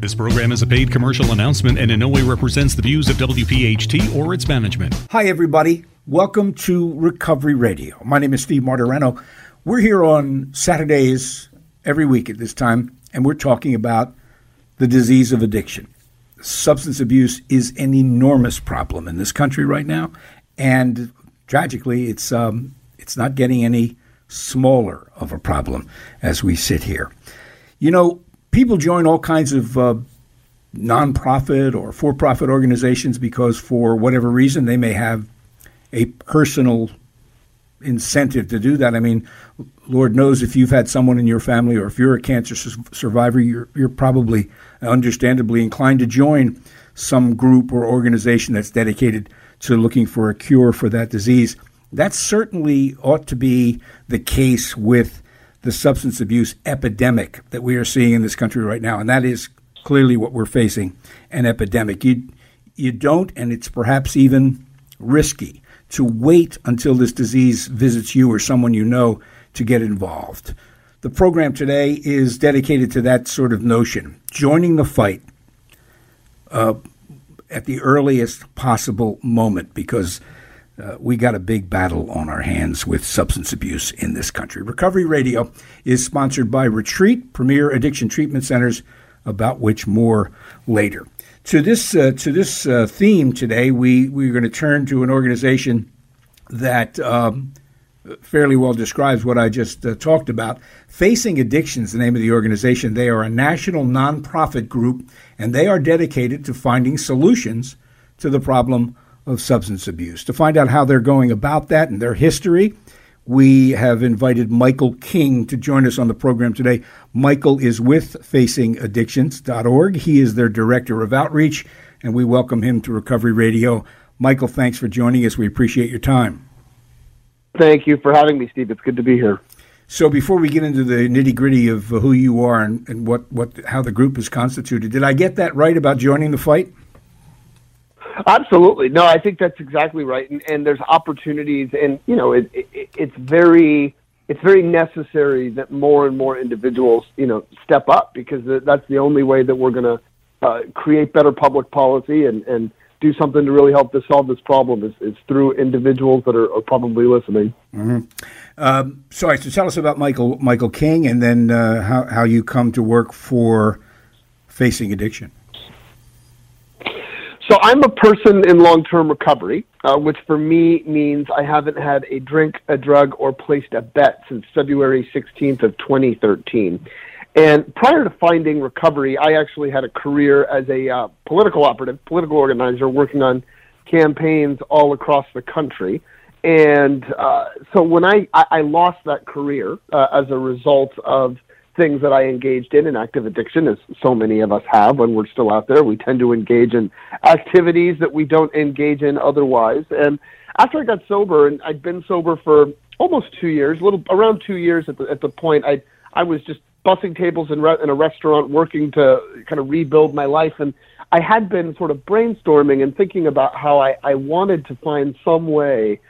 This program is a paid commercial announcement and in no way represents the views of WPHT or its management. Hi, everybody. Welcome to Recovery Radio. My name is Steve Martorano. We're here on Saturdays every week at this time, and we're talking about the disease of addiction. Substance abuse is an enormous problem in this country right now, and tragically, it's um, it's not getting any smaller of a problem as we sit here. You know, people join all kinds of uh, nonprofit or for profit organizations because, for whatever reason, they may have a personal incentive to do that. I mean, Lord knows if you've had someone in your family or if you're a cancer su- survivor, you're, you're probably understandably inclined to join some group or organization that's dedicated to looking for a cure for that disease. That certainly ought to be the case with the substance abuse epidemic that we are seeing in this country right now. And that is clearly what we're facing an epidemic. You, you don't, and it's perhaps even risky to wait until this disease visits you or someone you know to get involved. The program today is dedicated to that sort of notion, joining the fight uh, at the earliest possible moment, because uh, we got a big battle on our hands with substance abuse in this country. Recovery Radio is sponsored by Retreat, Premier Addiction Treatment Centers, about which more later. To this uh, to this uh, theme today, we we're going to turn to an organization that um, fairly well describes what I just uh, talked about. Facing Addiction is the name of the organization. They are a national nonprofit group, and they are dedicated to finding solutions to the problem of substance abuse. To find out how they're going about that and their history, we have invited Michael King to join us on the program today. Michael is with facingaddictions.org. He is their director of outreach, and we welcome him to Recovery Radio. Michael, thanks for joining us. We appreciate your time. Thank you for having me, Steve. It's good to be here. So, before we get into the nitty gritty of who you are and, and what, what how the group is constituted, did I get that right about joining the fight? Absolutely. No, I think that's exactly right. And, and there's opportunities, and you know, it, it, it's very it's very necessary that more and more individuals, you know, step up because that's the only way that we're going to uh, create better public policy and, and do something to really help to solve this problem is, is through individuals that are, are probably listening. Mm-hmm. Um, so, so tell us about Michael Michael King, and then uh, how how you come to work for facing addiction. So I'm a person in long-term recovery, uh, which for me means I haven't had a drink, a drug, or placed a bet since February 16th of 2013. And prior to finding recovery, I actually had a career as a uh, political operative, political organizer, working on campaigns all across the country. And uh, so when I, I, I lost that career uh, as a result of things that I engaged in in active addiction, as so many of us have when we're still out there. We tend to engage in activities that we don't engage in otherwise. And after I got sober, and I'd been sober for almost two years, little around two years at the at the point, I I was just bussing tables in, re- in a restaurant, working to kind of rebuild my life, and I had been sort of brainstorming and thinking about how I, I wanted to find some way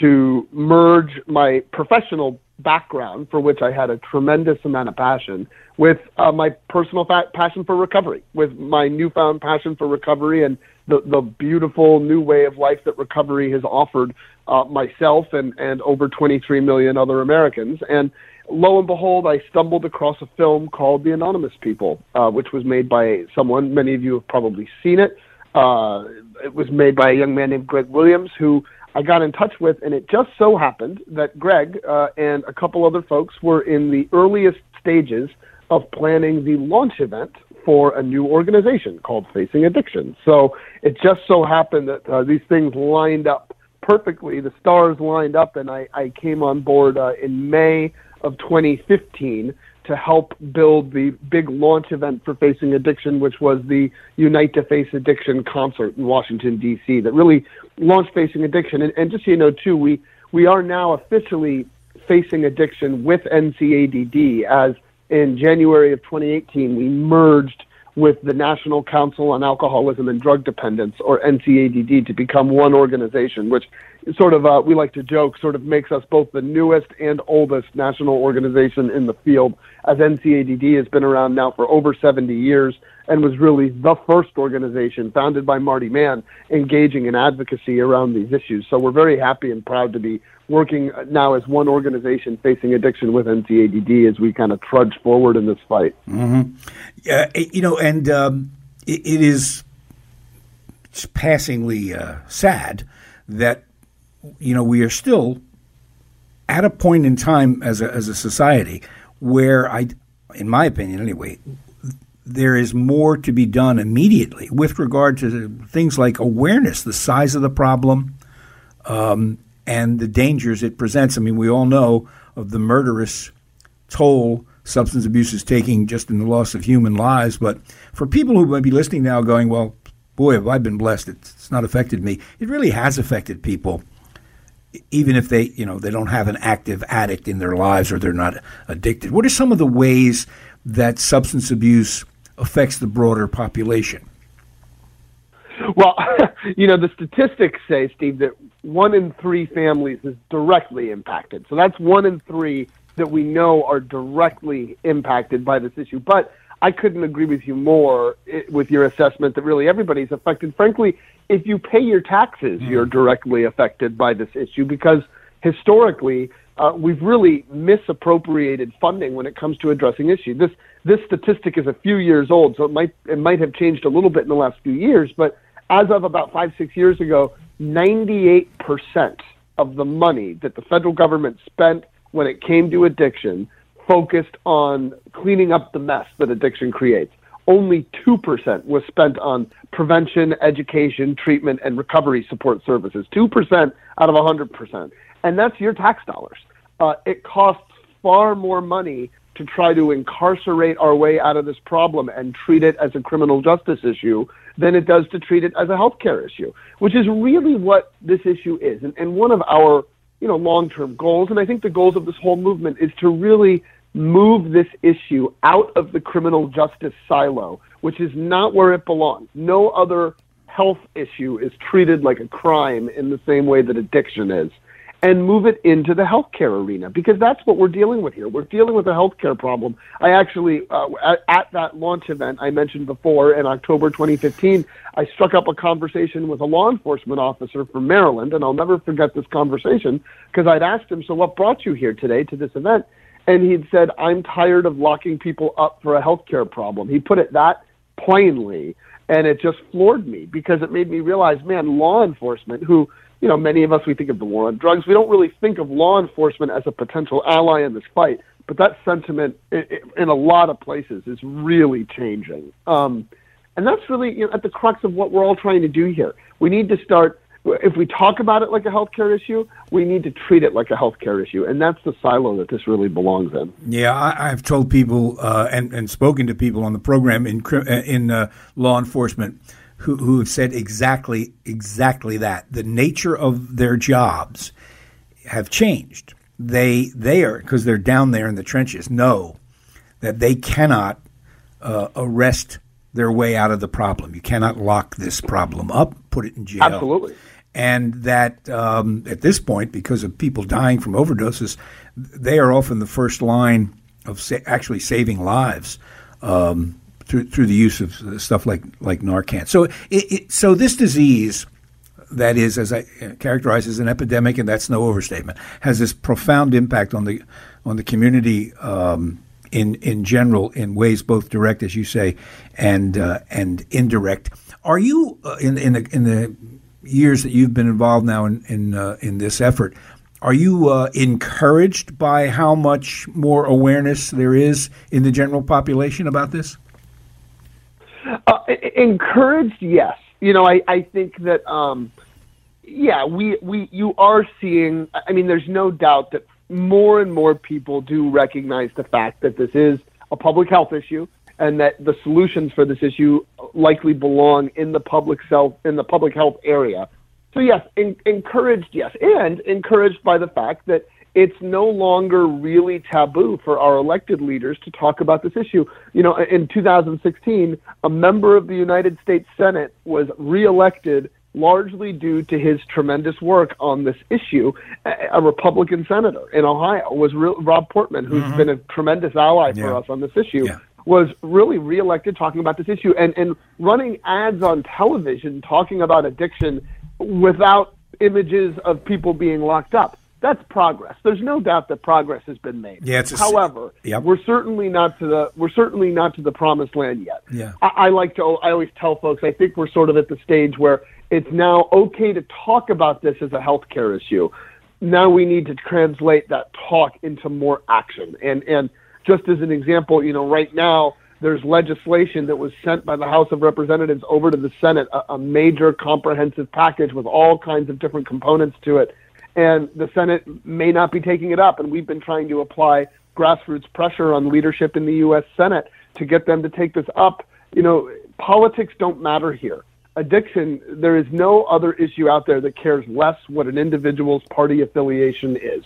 to merge my professional background, for which I had a tremendous amount of passion, with uh, my personal fa- passion for recovery, with my newfound passion for recovery and the, the beautiful new way of life that recovery has offered uh, myself and, and over 23 million other Americans. And lo and behold, I stumbled across a film called The Anonymous People, uh, which was made by someone, many of you have probably seen it. Uh, it was made by a young man named Greg Williams, who I got in touch with, and it just so happened that Greg uh, and a couple other folks were in the earliest stages of planning the launch event for a new organization called Facing Addiction. So it just so happened that uh, these things lined up perfectly. The stars lined up, and I, I came on board uh, in May of 2015 to help build the big launch event for Facing Addiction, which was the Unite to Face Addiction concert in Washington, D.C., that really launched Facing Addiction. And, and just so you know, too, we, we are now officially facing addiction with NCADD as in January of 2018, we merged with the National Council on Alcoholism and Drug Dependence, or NCADD, to become one organization, which sort of uh, we like to joke sort of makes us both the newest and oldest national organization in the field. As NCADD has been around now for over 70 years and was really the first organization founded by Marty Mann engaging in advocacy around these issues. So we're very happy and proud to be working now as one organization facing addiction with NCADD as we kind of trudge forward in this fight. Mm-hmm. Yeah, you know, and um, it, it is passingly uh, sad that you know we are still at a point in time as a, as a society where I, in my opinion anyway, there is more to be done immediately with regard to things like awareness, the size of the problem, um, and the dangers it presents. I mean, we all know of the murderous toll substance abuse is taking just in the loss of human lives. But for people who might be listening now going, well, boy, have I been blessed. It's not affected me. It really has affected people, even if they, you know, they don't have an active addict in their lives or they're not addicted. What are some of the ways that substance abuse affects the broader population? Well, you know, the statistics say, Steve, that one in three families is directly impacted. So that's one in three that we know are directly impacted by this issue. But I couldn't agree with you more eh, with your assessment that really everybody's affected. Frankly, if you pay your taxes, mm. you're directly affected by this issue because historically, uh, we've really misappropriated funding when it comes to addressing issues. This this statistic is a few years old, so it might it might have changed a little bit in the last few years. But as of about five six years ago, 98 percent of the money that the federal government spent when it came to addiction focused on cleaning up the mess that addiction creates. Only 2% was spent on prevention, education, treatment, and recovery support services. 2% out of 100%. And that's your tax dollars. Uh, it costs far more money to try to incarcerate our way out of this problem and treat it as a criminal justice issue than it does to treat it as a healthcare issue, which is really what this issue is. And, and one of our you know long-term goals, and I think the goals of this whole movement is to really move this issue out of the criminal justice silo, which is not where it belongs. No other health issue is treated like a crime in the same way that addiction is and move it into the healthcare arena because that's what we're dealing with here. We're dealing with a healthcare problem. I actually, uh, at, at, that launch event I mentioned before in October 2015, I struck up a conversation with a law enforcement officer from Maryland, and I'll never forget this conversation because I'd asked him, "So what brought you here today to this event?" And he'd said, "I'm tired of locking people up for a healthcare problem." He put it that plainly, and it just floored me because it made me realize, man, law enforcement who you know, many of us, we think of the war on drugs. We don't really think of law enforcement as a potential ally in this fight. But that sentiment in a lot of places is really changing. Um, and that's really you know, at the crux of what we're all trying to do here. We need to start, if we talk about it like a healthcare issue, we need to treat it like a healthcare issue. And that's the silo that this really belongs in. Yeah, I, have told people uh, and, and spoken to people on the program in, in uh, law enforcement who, who have said exactly exactly that. The nature of their jobs have changed. They they are because they're down there in the trenches. Know that they cannot uh, arrest their way out of the problem. You cannot lock this problem up, put it in jail. Absolutely. And that um, at this point, because of people dying from overdoses, they are often the first line of sa- actually saving lives. Um, through through the use of stuff like like Narcan. So it, it, so this disease that is, as I characterize as an epidemic, and that's no overstatement, has this profound impact on the on the community um, in in general in ways both direct, as you say, and uh, and indirect. Are you uh, in in the, in the years that you've been involved now in in, uh, in this effort? Are you uh, encouraged by how much more awareness there is in the general population about this? Uh, encouraged, yes. You know, I, I think that, um, yeah, we, we, you are seeing, I mean, there's no doubt that more and more people do recognize the fact that this is a public health issue and that the solutions for this issue likely belong in the public health in the public health area. So yes, in, encouraged, yes, and encouraged by the fact that it's no longer really taboo for our elected leaders to talk about this issue. You know, in 2016, a member of the United States Senate was reelected largely due to his tremendous work on this issue. A Republican senator in Ohio was Rob Portman, who's mm-hmm. been a tremendous ally for yeah. us on this issue. Yeah. Was really reelected talking about this issue and, and running ads on television talking about addiction without images of people being locked up that's progress. There's no doubt that progress has been made. Yeah, a, However, yep. we're certainly not to the we're certainly not to the promised land yet. Yeah. I, I like to I always tell folks I think we're sort of at the stage where it's now okay to talk about this as a healthcare issue. Now we need to translate that talk into more action. And and just as an example, you know, right now there's legislation that was sent by the House of Representatives over to the Senate, a, a major comprehensive package with all kinds of different components to it and the Senate may not be taking it up. And we've been trying to apply grassroots pressure on leadership in the U.S. Senate to get them to take this up. You know, politics don't matter here. Addiction, there is no other issue out there that cares less what an individual's party affiliation is.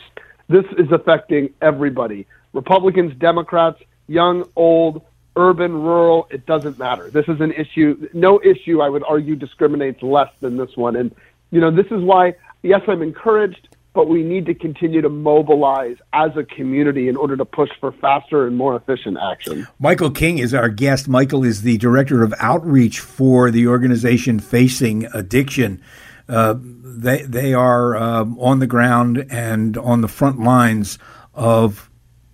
This is affecting everybody Republicans, Democrats, young, old, urban, rural, it doesn't matter. This is an issue, no issue, I would argue, discriminates less than this one. And, you know, this is why yes, I'm encouraged, but we need to continue to mobilize as a community in order to push for faster and more efficient action. Michael King is our guest. Michael is the director of outreach for the organization Facing Addiction. Uh, they they are um, on the ground and on the front lines of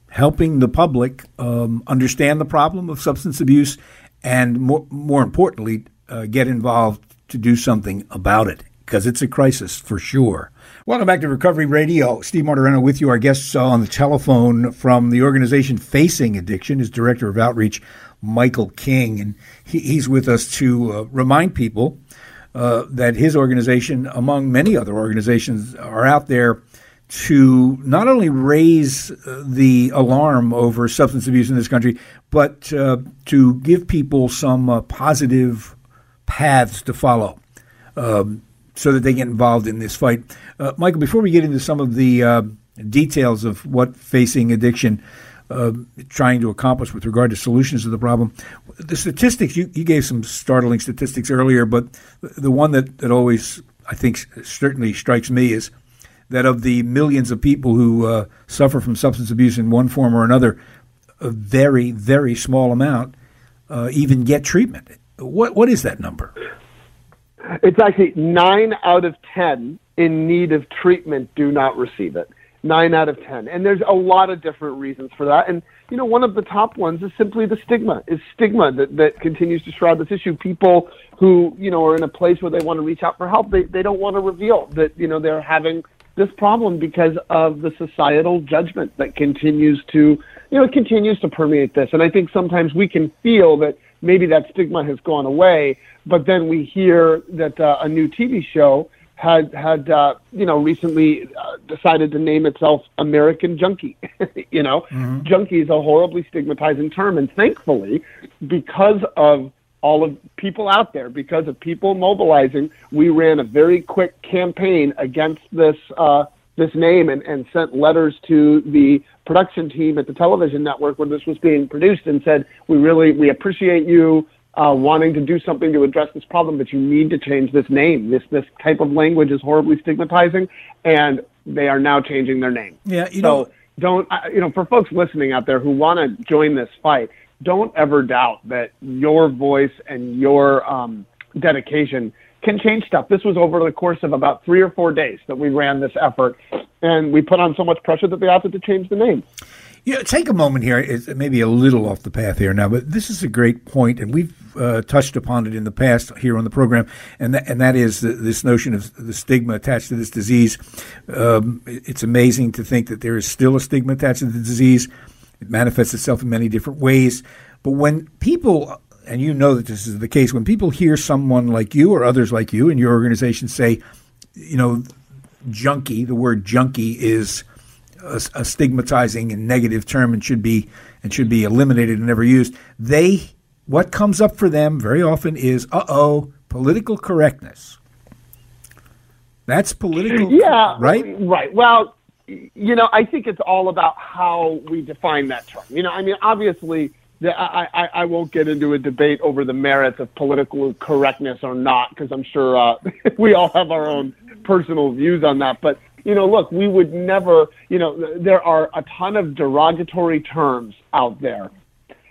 helping the public um, understand the problem of substance abuse and more more importantly uh, get involved to do something about it because it's a crisis for sure. Welcome back to Recovery Radio. Steve Martorano with you. Our guests on the telephone from the organization Facing Addiction is Director of Outreach, Michael King. And he, he's with us to uh, remind people uh, that his organization, among many other organizations, are out there to not only raise uh, the alarm over substance abuse in this country, but uh, to give people some uh, positive paths to follow. Um, so that they get involved in this fight. Uh, Michael, before we get into some of the uh, details of what facing addiction uh, trying to accomplish with regard to solutions to the problem, the statistics you, you gave some startling statistics earlier, but the one that, that always I think certainly strikes me is that of the millions of people who uh, suffer from substance abuse in one form or another, a very very small amount uh, even get treatment. What what is that number? It's actually nine out of 10 in need of treatment do not receive it. Nine out of 10. And there's a lot of different reasons for that. And, you know, one of the top ones is simply the stigma, is stigma that, that continues to shroud this issue. People who, you know, are in a place where they want to reach out for help, they, they don't want to reveal that, you know, they're having this problem because of the societal judgment that continues to, you know, continues to permeate this. And I think sometimes we can feel that maybe that stigma has gone away. But then we hear that uh, a new TV show had had uh, you know recently uh, decided to name itself American Junkie. you know, mm-hmm. junkie is a horribly stigmatizing term, and thankfully, because of all of people out there, because of people mobilizing, we ran a very quick campaign against this uh, this name and, and sent letters to the production team at the television network when this was being produced and said, we really, we appreciate you uh, wanting to do something to address this problem, but you need to change this name. This, this type of language is horribly stigmatizing and they are now changing their name. Yeah. You so know, don't, uh, you know, for folks listening out there who want to join this fight, don't ever doubt that your voice and your um, dedication can change stuff. This was over the course of about three or four days that we ran this effort, and we put on so much pressure that they opted to change the name. Yeah, take a moment here. It's maybe a little off the path here now, but this is a great point, and we've uh, touched upon it in the past here on the program, and that, and that is the, this notion of the stigma attached to this disease. Um, it's amazing to think that there is still a stigma attached to the disease. It manifests itself in many different ways, but when people and you know that this is the case, when people hear someone like you or others like you in your organization say, you know, junkie, the word junkie is a, a stigmatizing and negative term and should be and should be eliminated and never used. They what comes up for them very often is, uh oh, political correctness. That's political, yeah, right? Right. Well, you know, I think it's all about how we define that term. You know, I mean, obviously, I, I, I won't get into a debate over the merits of political correctness or not, because I'm sure uh, we all have our own personal views on that. But, you know, look, we would never, you know, there are a ton of derogatory terms out there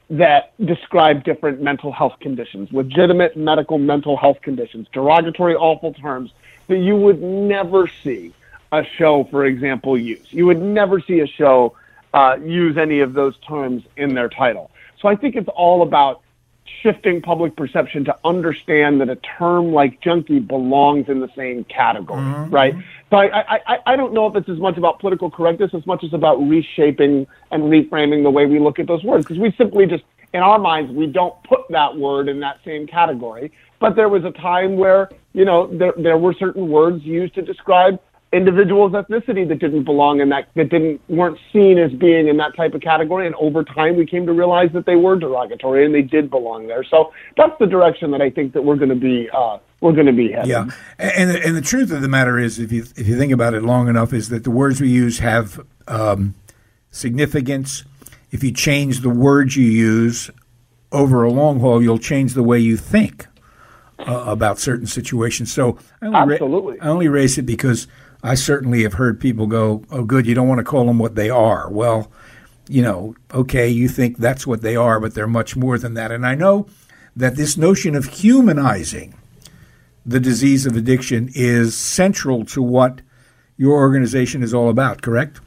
that describe different mental health conditions, legitimate medical mental health conditions, derogatory, awful terms that you would never see a show, for example, use. You would never see a show uh, use any of those terms in their title. So I think it's all about shifting public perception to understand that a term like junkie belongs in the same category, mm-hmm. right? So I, I, I don't know if it's as much about political correctness as much as about reshaping and reframing the way we look at those words, because we simply just, in our minds, we don't put that word in that same category. But there was a time where, you know, there, there were certain words used to describe individuals' ethnicity that didn't belong in that that didn't weren't seen as being in that type of category and over time we came to realize that they were derogatory and they did belong there so that's the direction that i think that we're going to be uh, we're going to be heading. Yeah, and and the truth of the matter is, if you if you think about it long enough, is that the words we use have um, significance. If you change the words you use over a long haul, you'll change the way you think uh, about certain situations. So I only absolutely, ra- I only raise it because I certainly have heard people go, "Oh, good, you don't want to call them what they are." Well, you know, okay, you think that's what they are, but they're much more than that. And I know that this notion of humanizing the disease of addiction is central to what your organization is all about, correct?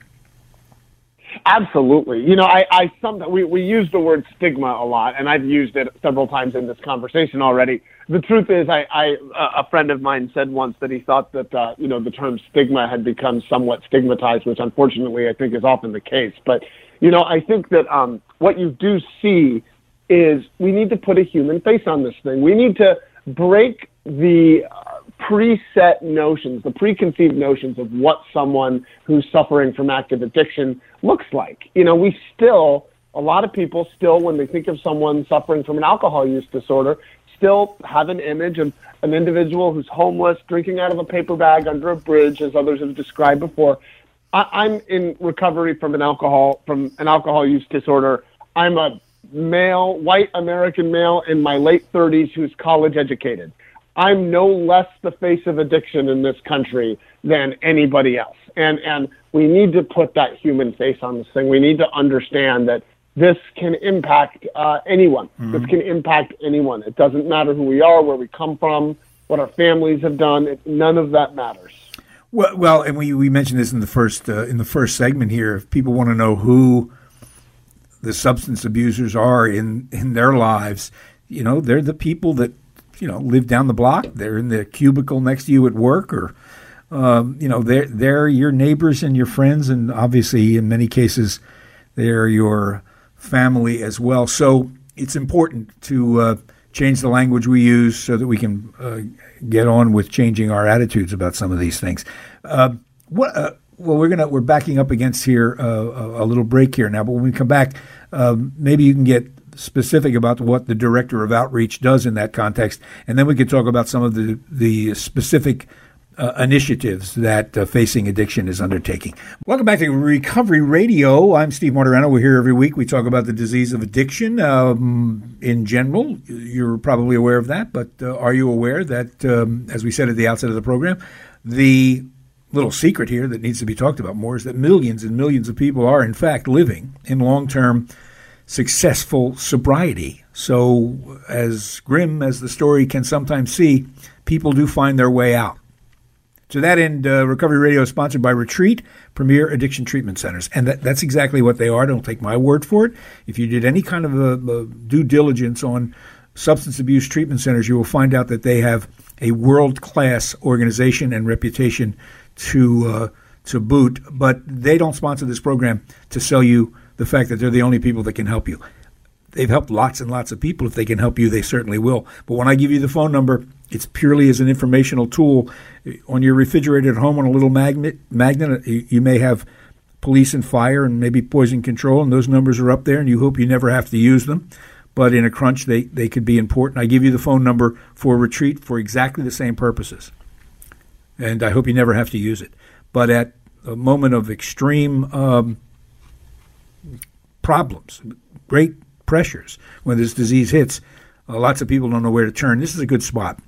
Absolutely. You know, I, I some we, we use the word stigma a lot, and I've used it several times in this conversation already the truth is, I, I a friend of mine said once that he thought that uh, you know the term stigma had become somewhat stigmatized, which unfortunately I think is often the case. But you know, I think that um, what you do see is we need to put a human face on this thing. We need to break the uh, preset notions, the preconceived notions of what someone who's suffering from active addiction looks like. You know, we still a lot of people still, when they think of someone suffering from an alcohol use disorder, still have an image of an individual who's homeless, drinking out of a paper bag under a bridge, as others have described before. I, am in recovery from an alcohol from an alcohol use disorder. I'm a male, white American male in my late 30s who's college educated. I'm no less the face of addiction in this country than anybody else. And and we need to put that human face on this thing. We need to understand that this can impact uh, anyone. Mm-hmm. This can impact anyone. It doesn't matter who we are, where we come from, what our families have done. It, none of that matters. Well, well, and we, we mentioned this in the first uh, in the first segment here. If people want to know who the substance abusers are in in their lives, you know, they're the people that you know live down the block. They're in the cubicle next to you at work, or um, you know, they're they're your neighbors and your friends, and obviously, in many cases, they're your family as well. So it's important to uh, change the language we use so that we can uh, get on with changing our attitudes about some of these things. Uh, what? Uh, well, we're gonna we're backing up against here uh, a, little break here now, but when we come back, um, maybe you can get specific about what the director of outreach does in that context, and then we could talk about some of the the specific uh, initiatives that uh, Facing Addiction is undertaking. Welcome back to Recovery Radio. I'm Steve Martorano. We're here every week. We talk about the disease of addiction um, in general. You're probably aware of that, but uh, are you aware that, um, as we said at the outset of the program, the little secret here that needs to be talked about more is that millions and millions of people are, in fact, living in long term successful sobriety. So, as grim as the story can sometimes see, people do find their way out. To that end, uh, Recovery Radio is sponsored by Retreat Premier Addiction Treatment Centers, and that, that's exactly what they are. Don't take my word for it. If you did any kind of a, a due diligence on substance abuse treatment centers, you will find out that they have a world class organization and reputation to uh, to boot. But they don't sponsor this program to sell you the fact that they're the only people that can help you. They've helped lots and lots of people. If they can help you, they certainly will. But when I give you the phone number, it's purely as an informational tool. On your refrigerator at home, on a little magnet, magnet, you may have police and fire and maybe poison control, and those numbers are up there, and you hope you never have to use them. But in a crunch, they, they could be important. I give you the phone number for retreat for exactly the same purposes. And I hope you never have to use it. But at a moment of extreme um, problems, great pressures when this disease hits. Uh, lots of people don't know where to turn. This is a good spot.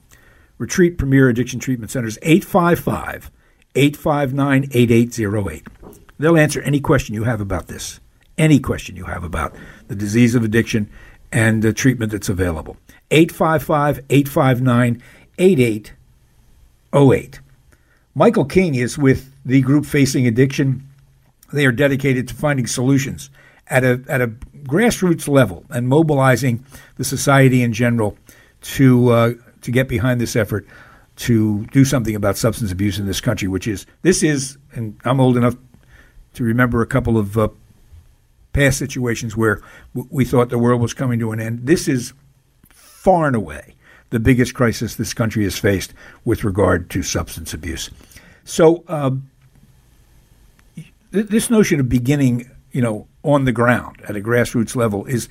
Retreat Premier Addiction Treatment Centers, 855 859 8808. They'll answer any question you have about this, any question you have about the disease of addiction and the treatment that's available. 855 859 8808. Michael King is with the group Facing Addiction. They are dedicated to finding solutions at a, at a grassroots level and mobilizing the society in general to, uh, to get behind this effort to do something about substance abuse in this country, which is, this is, and I'm old enough to remember a couple of uh, past situations where w- we thought the world was coming to an end. This is far and away the biggest crisis this country has faced with regard to substance abuse. So, um, th- this notion of beginning, you know, on the ground at a grassroots level is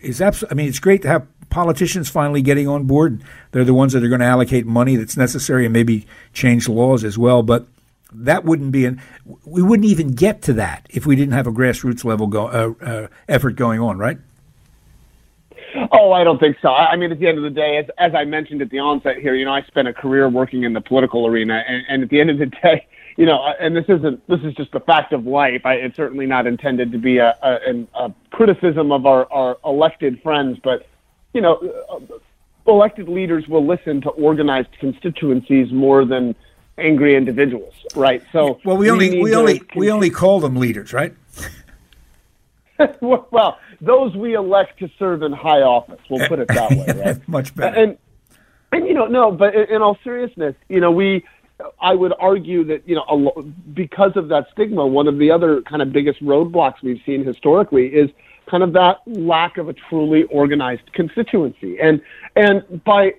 is absolutely. I mean, it's great to have politicians finally getting on board. They're the ones that are going to allocate money that's necessary and maybe change laws as well. But that wouldn't be an. We wouldn't even get to that if we didn't have a grassroots level go, uh, uh, effort going on, right? Oh, I don't think so. I mean, at the end of the day, as, as I mentioned at the onset here, you know, I spent a career working in the political arena, and, and at the end of the day, you know, and this isn't this is just a fact of life. I, it's certainly not intended to be a, a, a criticism of our, our elected friends, but you know, uh, elected leaders will listen to organized constituencies more than angry individuals, right? So, well, we only we, we only we only call them leaders, right? well, those we elect to serve in high office. We'll put it that way, right? Much better. And and you know, no, but in, in all seriousness, you know, we. I would argue that you know, because of that stigma, one of the other kind of biggest roadblocks we've seen historically is kind of that lack of a truly organized constituency. And and by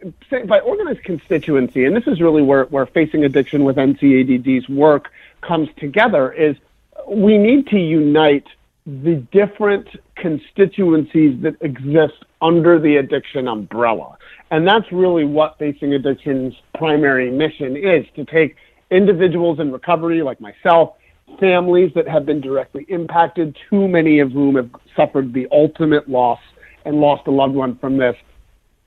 by organized constituency, and this is really where where facing addiction with NCADD's work comes together, is we need to unite the different constituencies that exist under the addiction umbrella. And that's really what Facing Addiction's primary mission is to take individuals in recovery like myself, families that have been directly impacted, too many of whom have suffered the ultimate loss and lost a loved one from this.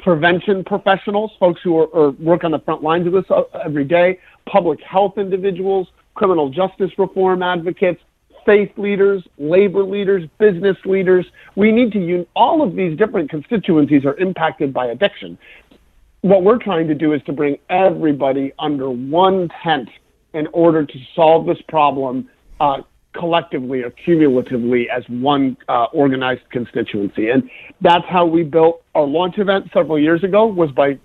Prevention professionals, folks who are, are work on the front lines of this uh, every day, public health individuals, criminal justice reform advocates, faith leaders, labor leaders, business leaders. We need to all of these different constituencies are impacted by addiction. What we're trying to do is to bring everybody under one tent in order to solve this problem uh, collectively or cumulatively as one uh, organized constituency. And that's how we built our launch event several years ago was by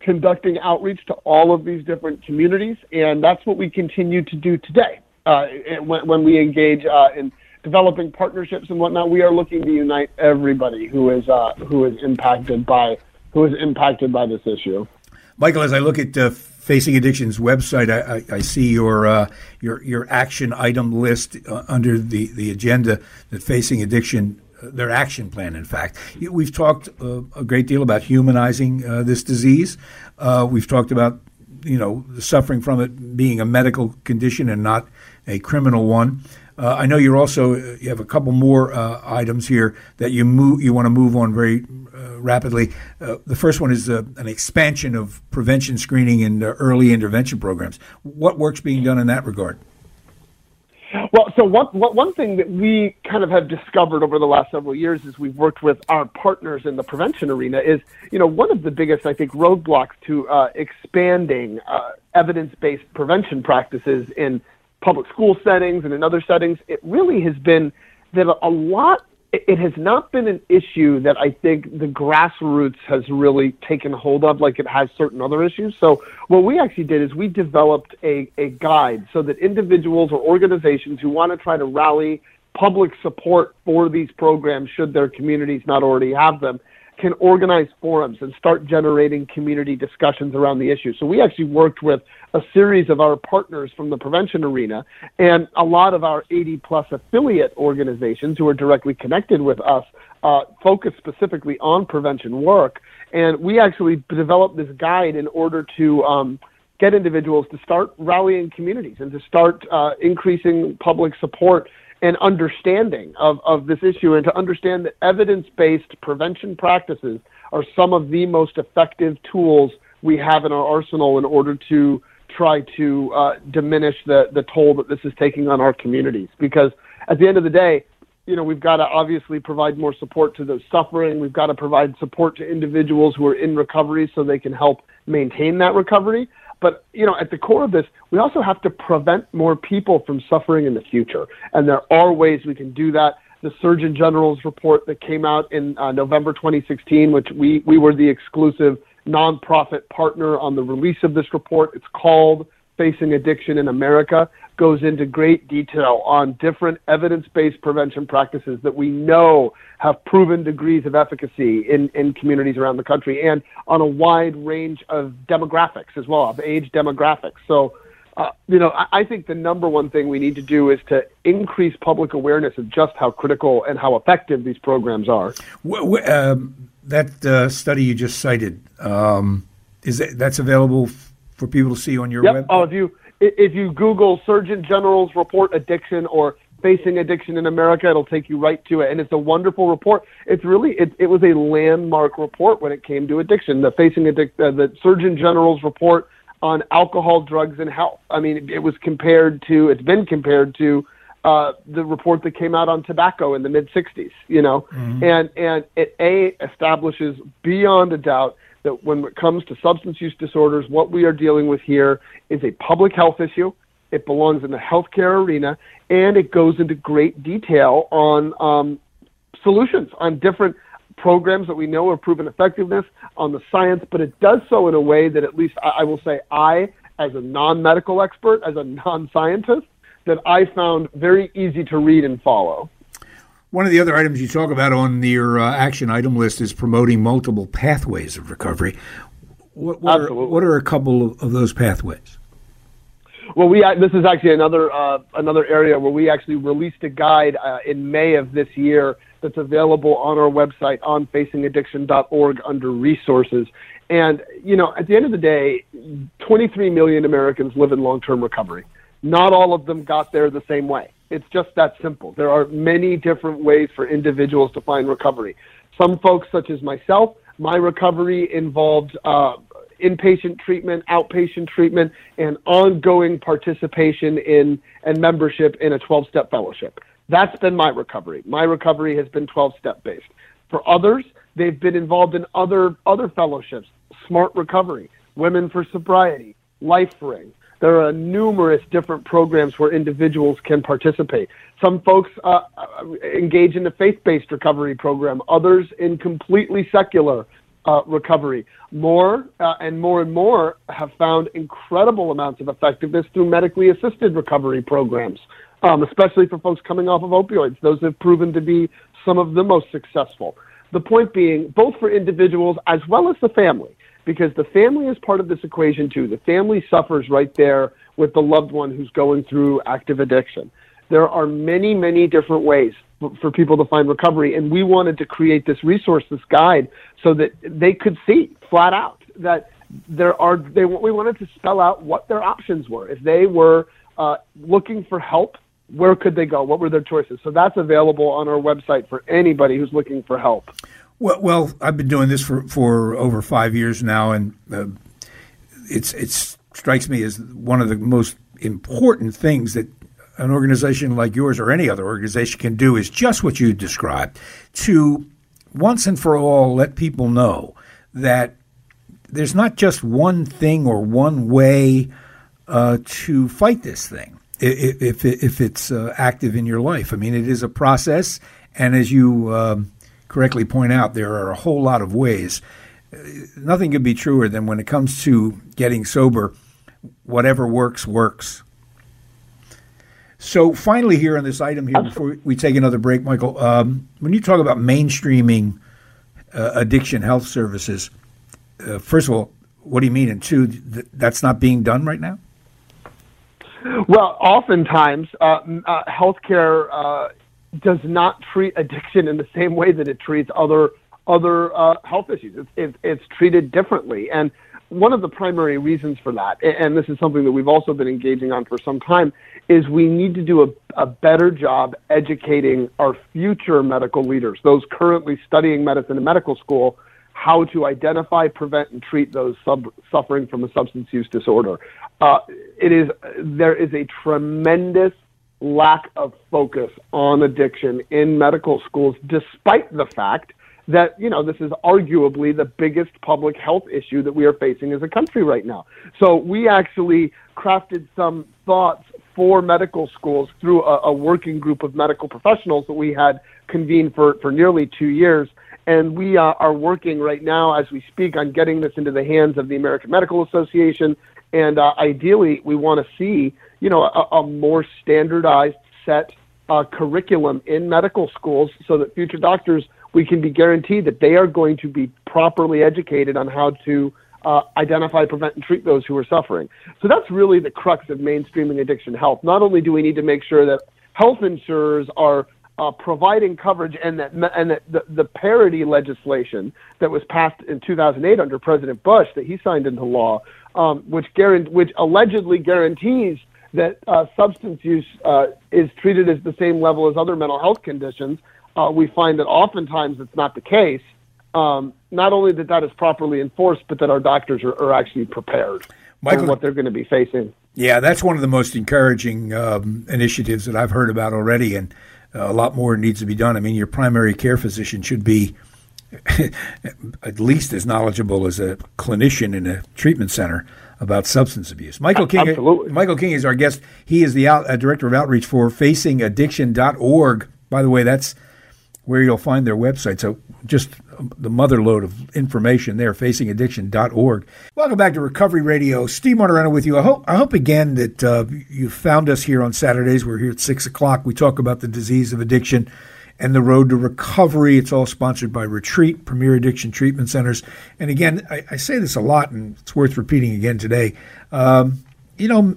conducting outreach to all of these different communities. And that's what we continue to do today uh, when, when we engage uh, in developing partnerships and whatnot, we are looking to unite everybody who is uh, who is impacted by who is impacted by this issue. Michael, as I look at uh, Facing Addiction's website, I, I, I see your uh, your your action item list uh, under the, the agenda that Facing Addiction uh, their action plan. In fact, we've talked uh, a great deal about humanizing uh, this disease. we've talked about you know suffering from it being a medical condition and not a criminal one. Uh, I know you're also you have a couple more uh, items here that you move you want to move on very uh, rapidly. Uh, the first one is uh, an expansion of prevention screening and uh, early intervention programs. What work's being done in that regard? Well, so one, one thing that we kind of have discovered over the last several years as we've worked with our partners in the prevention arena is, you know, one of the biggest, I think, roadblocks to expanding evidence-based prevention practices in public school settings and in other settings, it really has been that a lot, it has not been an issue that I think the grassroots has really taken hold of like it has certain other issues. So what we actually did is we developed a, a guide so that individuals or organizations who want to try to rally public support for these programs, should their communities not already have them, can organize forums and start generating community discussions around the issue. So we actually worked with a series of our partners from the prevention arena and a lot of our 80 plus affiliate organizations who are directly connected with us uh, focus specifically on prevention work. And we actually developed this guide in order to um, get individuals to start rallying communities and to start uh, increasing public support and understanding of, of this issue and to understand that evidence based prevention practices are some of the most effective tools we have in our arsenal in order to try to uh, diminish the, the toll that this is taking on our communities. Because at the end of the day, you know, we've got to obviously provide more support to those suffering. We've got to provide support to individuals who are in recovery so they can help maintain that recovery. But, you know, at the core of this, we also have to prevent more people from suffering in the future. And there are ways we can do that. The Surgeon General's report that came out in uh, November 2016, which we, we were the exclusive nonprofit partner on the release of this report. It's called Facing Addiction in America, goes into great detail on different evidence based prevention practices that we know have proven degrees of efficacy in, in communities around the country and on a wide range of demographics as well, of age demographics. So, uh, you know, I, I think the number one thing we need to do is to increase public awareness of just how critical and how effective these programs are. Um, that uh, study you just cited um, is that, that's available for people to see on your yep. web? Oh, if you if you Google Surgeon General's report addiction or facing addiction in America, it'll take you right to it, and it's a wonderful report. It's really it, it was a landmark report when it came to addiction. The facing addic- uh, the Surgeon General's report on alcohol, drugs, and health. I mean, it was compared to it's been compared to uh, the report that came out on tobacco in the mid 60s, you know, mm-hmm. and and it a establishes beyond a doubt that when it comes to substance use disorders, what we are dealing with here is a public health issue. It belongs in the healthcare arena, and it goes into great detail on um, solutions on different programs that we know have proven effectiveness on the science, but it does so in a way that at least I, I will say I, as a non-medical expert, as a non-scientist, that I found very easy to read and follow. One of the other items you talk about on your uh, action item list is promoting multiple pathways of recovery. What, what, are, what are, a couple of, those pathways? Well, we this is actually another uh, another area where we actually released a guide uh, in May of this year that's available on our website on facingaddiction.org under resources. And you know, at the end of the day, 23 million Americans live in long-term recovery. Not all of them got there the same way. It's just that simple. There are many different ways for individuals to find recovery. Some folks, such as myself, my recovery involved uh, inpatient treatment, outpatient treatment, and ongoing participation in and membership in a 12 step fellowship. That's been my recovery. My recovery has been 12 step based. For others, they've been involved in other, other fellowships, Smart Recovery, Women for Sobriety, LifeRing, there are numerous different programs where individuals can participate. Some folks uh, uh engage in a faith-based recovery program, others in completely secular uh, recovery. More uh, and more and more have found incredible amounts of effectiveness through medically assisted recovery programs, um, especially for folks coming off of opioids. Those have proven to be some of the most successful. The point being, both for individuals as well as the family, because the family is part of this equation too. The family suffers right there with the loved one who's going through active addiction. There are many, many different ways for people to find recovery, and we wanted to create this resource, this guide, so that they could see flat out that there are. They we wanted to spell out what their options were if they were uh, looking for help. Where could they go? What were their choices? So that's available on our website for anybody who's looking for help. Well, well, I've been doing this for, for over five years now, and uh, it's it strikes me as one of the most important things that an organization like yours or any other organization can do is just what you described to once and for all let people know that there's not just one thing or one way uh, to fight this thing if, if, if it's uh, active in your life. I mean, it is a process, and as you um, correctly point out, there are a whole lot of ways. Nothing could be truer than when it comes to getting sober, whatever works, works. So, finally, here on this item here, before we take another break, Michael, um, when you talk about mainstreaming uh, addiction health services, uh, first of all, what do you mean? And two, th- that's not being done right now? Well, oftentimes, uh, uh, healthcare uh, does not treat addiction in the same way that it treats other other uh, health issues. It's, it's, treated differently, and one of the primary reasons for that, and this is something that we've also been engaging on for some time, is we need to do a, a better job educating our future medical leaders, those currently studying medicine in medical school, how to identify, prevent, and treat those sub- suffering from a substance use disorder. Uh, it is there is a tremendous lack of focus on addiction in medical schools, despite the fact that you know this is arguably the biggest public health issue that we are facing as a country right now. So we actually crafted some thoughts for medical schools through a, a working group of medical professionals that we had convened for for nearly two years and we uh, are working right now as we speak on getting this into the hands of the American Medical Association. And uh, ideally, we want to see, you know, a, a more standardized set uh, curriculum in medical schools so that future doctors, we can be guaranteed that they are going to be properly educated on how to uh, identify, prevent, and treat those who are suffering. So that's really the crux of mainstreaming addiction health. Not only do we need to make sure that health insurers are uh, providing coverage and that and that the, the parity legislation that was passed in 2008 under President Bush that he signed into law, um, which guarant- which allegedly guarantees that uh, substance use uh, is treated as the same level as other mental health conditions. Uh, we find that oftentimes it's not the case. Um, not only that that is properly enforced, but that our doctors are, are actually prepared Michael, for what they're going to be facing. Yeah, that's one of the most encouraging um, initiatives that I've heard about already, and a lot more needs to be done. I mean, your primary care physician should be at least as knowledgeable as a clinician in a treatment center about substance abuse. Michael King, Absolutely. Michael King is our guest. He is the out, uh, director of outreach for FacingAddiction.org. By the way, that's where you'll find their website. So just the motherload of information there, facingaddiction.org. Welcome back to Recovery Radio. Steve Martorano with you. I hope, I hope again that uh, you found us here on Saturdays. We're here at 6 o'clock. We talk about the disease of addiction and the road to recovery. It's all sponsored by Retreat, Premier Addiction Treatment Centers. And again, I, I say this a lot, and it's worth repeating again today. Um, you know,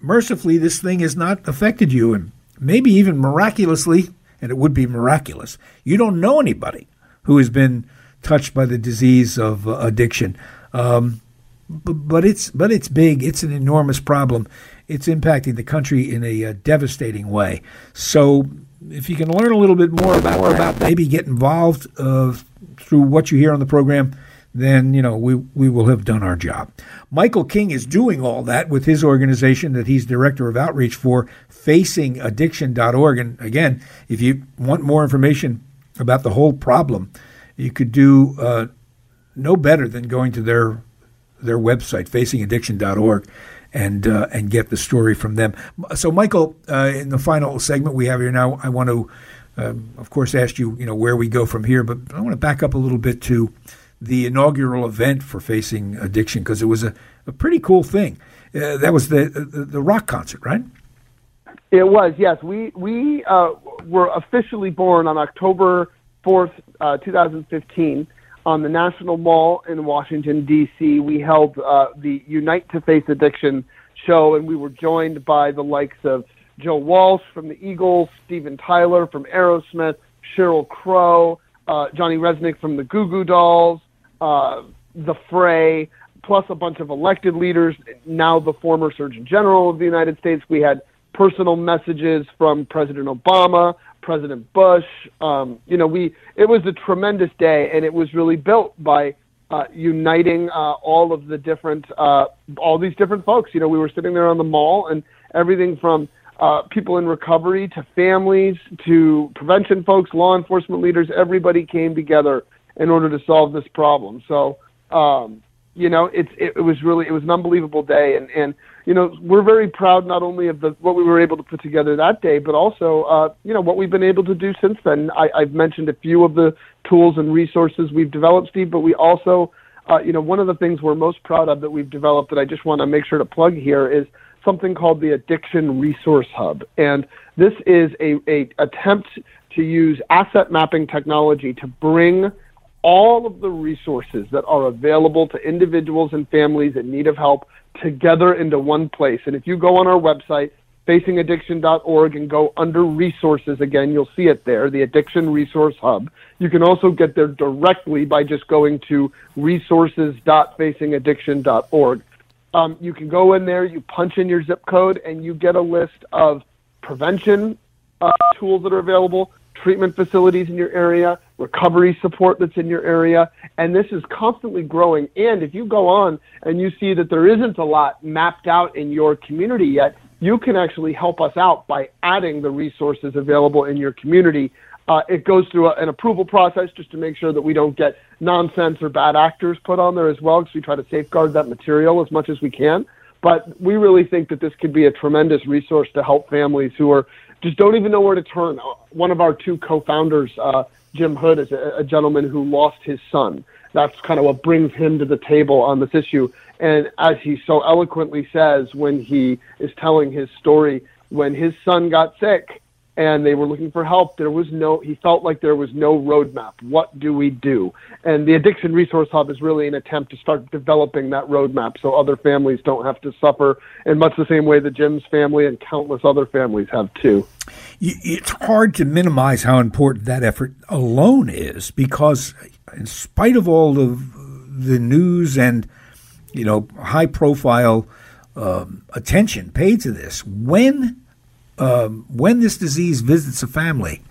mercifully, this thing has not affected you, and maybe even miraculously, and it would be miraculous. You don't know anybody who has been touched by the disease of uh, addiction. Um, but, it's but it's big. It's an enormous problem. It's impacting the country in a uh, devastating way. So, if you can learn a little bit more about more about maybe get involved uh, through what you hear on the program, then you know we we will have done our job. Michael King is doing all that with his organization that he's director of outreach for, FacingAddiction.org. And again, if you want more information about the whole problem, you could do uh, no better than going to their their website, FacingAddiction.org, and uh, and get the story from them. So, Michael, uh, in the final segment we have here now, I want to, um, of course, ask you, you know, where we go from here, but I want to back up a little bit to the inaugural event for Facing Addiction because it was a, a pretty cool thing. Uh, that was the, the, the rock concert, right? It was, yes. We we uh, were officially born on October fourth, uh, two thousand fifteen, on the National Mall in Washington D.C. We held uh, the Unite to Face Addiction show, and we were joined by the likes of Joe Walsh from the Eagles, Steven Tyler from Aerosmith, Sheryl Crow, uh, Johnny Rzeznik from the Goo Goo Dolls, uh, the Fray, plus a bunch of elected leaders. Now the former Surgeon General of the United States. We had personal messages from President Obama, President Bush. Um, you know, we it was a tremendous day, and it was really built by uh, uniting uh, all of the different uh, all these different folks. You know, we were sitting there on the mall, and everything from uh, people in recovery to families to prevention folks, law enforcement leaders, everybody came together in order to solve this problem. So, um, you know, it's it, it was really it was an unbelievable day, and and you know we're very proud not only of the what we were able to put together that day, but also uh, you know what we've been able to do since then. I, I've mentioned a few of the tools and resources we've developed, Steve, but we also uh, you know, one of the things we're most proud of that we've developed that I just want to make sure to plug here is something called the Addiction Resource Hub. And this is a, a attempt to use asset mapping technology to bring all of the resources that are available to individuals and families in need of help together into one place. And if you go on our website, facingaddiction.org and go under resources again. You'll see it there, the Addiction Resource Hub. You can also get there directly by just going to resources.facingaddiction.org. Um, you can go in there, you punch in your zip code, and you get a list of prevention uh, tools that are available, treatment facilities in your area, recovery support that's in your area, and this is constantly growing. And if you go on and you see that there isn't a lot mapped out in your community yet, you can actually help us out by adding the resources available in your community. Uh, it goes through a, an approval process just to make sure that we don't get nonsense or bad actors put on there as well, because we try to safeguard that material as much as we can. But we really think that this could be a tremendous resource to help families who are just don't even know where to turn. One of our two co-founders, uh, Jim Hood, is a, a gentleman who lost his son. That's kind of what brings him to the table on this issue. And as he so eloquently says when he is telling his story, when his son got sick, and they were looking for help. There was no, he felt like there was no roadmap. What do we do? And the Addiction Resource Hub is really an attempt to start developing that roadmap so other families don't have to suffer in much the same way the Jim's family and countless other families have too. It's hard to minimize how important that effort alone is because, in spite of all of the news and, you know, high profile um, attention paid to this, when um, when this disease visits a family,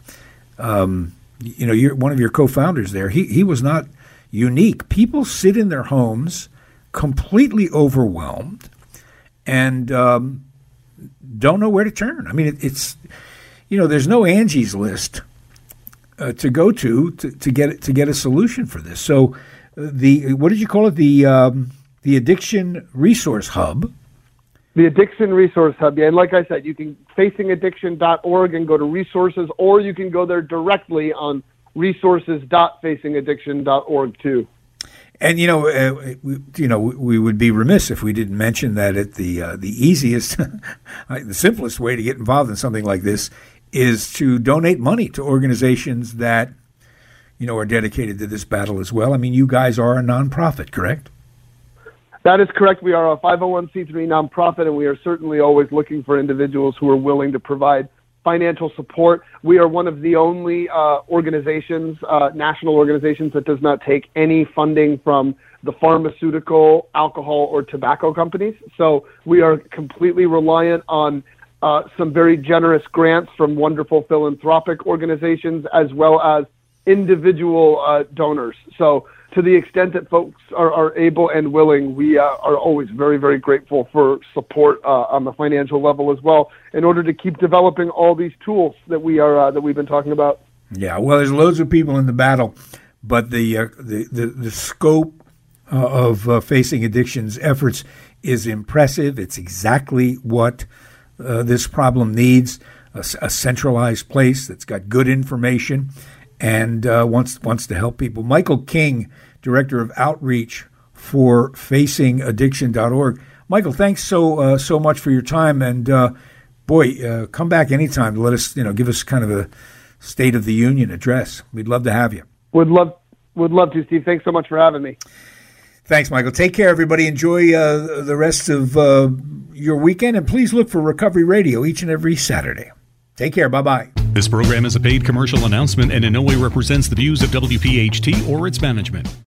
um, you know, you're one of your co-founders there. He he was not unique. People sit in their homes, completely overwhelmed, and um, don't know where to turn. I mean, it, it's you know, there's no Angie's list uh, to go to, to to get to get a solution for this. So, uh, the what did you call it? The um, the addiction resource hub the Addiction Resource Hub. And like I said, you can facingaddiction.org and go to resources, or you can go there directly on resources.facingaddiction.org too. And you know, uh, we, you know, we would be remiss if we didn't mention that at the uh, the easiest, the simplest way to get involved in something like this is to donate money to organizations that you know are dedicated to this battle as well. I mean, you guys are a nonprofit, correct? That is correct. We are a 501c3 nonprofit, and we are certainly always looking for individuals who are willing to provide financial support. We are one of the only uh, organizations, uh, national organizations, that does not take any funding from the pharmaceutical, alcohol, or tobacco companies. So we are completely reliant on uh, some very generous grants from wonderful philanthropic organizations as well as individual uh, donors. So to the extent that folks are, are able and willing, we uh, are always very, very grateful for support uh, on the financial level as well, in order to keep developing all these tools that we are uh, that we've been talking about. Yeah, well, there's loads of people in the battle, but the uh, the, the, the scope uh, of uh, facing addictions efforts is impressive. It's exactly what this problem needs: a, a centralized place that's got good information and uh, wants wants to help people. Michael King, director of outreach for FacingAddiction.org. Michael, thanks so uh, so much for your time, and uh, boy, uh, come back anytime to let us you know give us kind of a State of the Union address. We'd love to have you. Would love would love to, Steve. Thanks so much for having me. Thanks, Michael. Take care, everybody. Enjoy uh, the rest of uh, your weekend, and please look for Recovery Radio each and every Saturday. Take care. Bye bye. This program is a paid commercial announcement and in no way represents the views of WPHT or its management.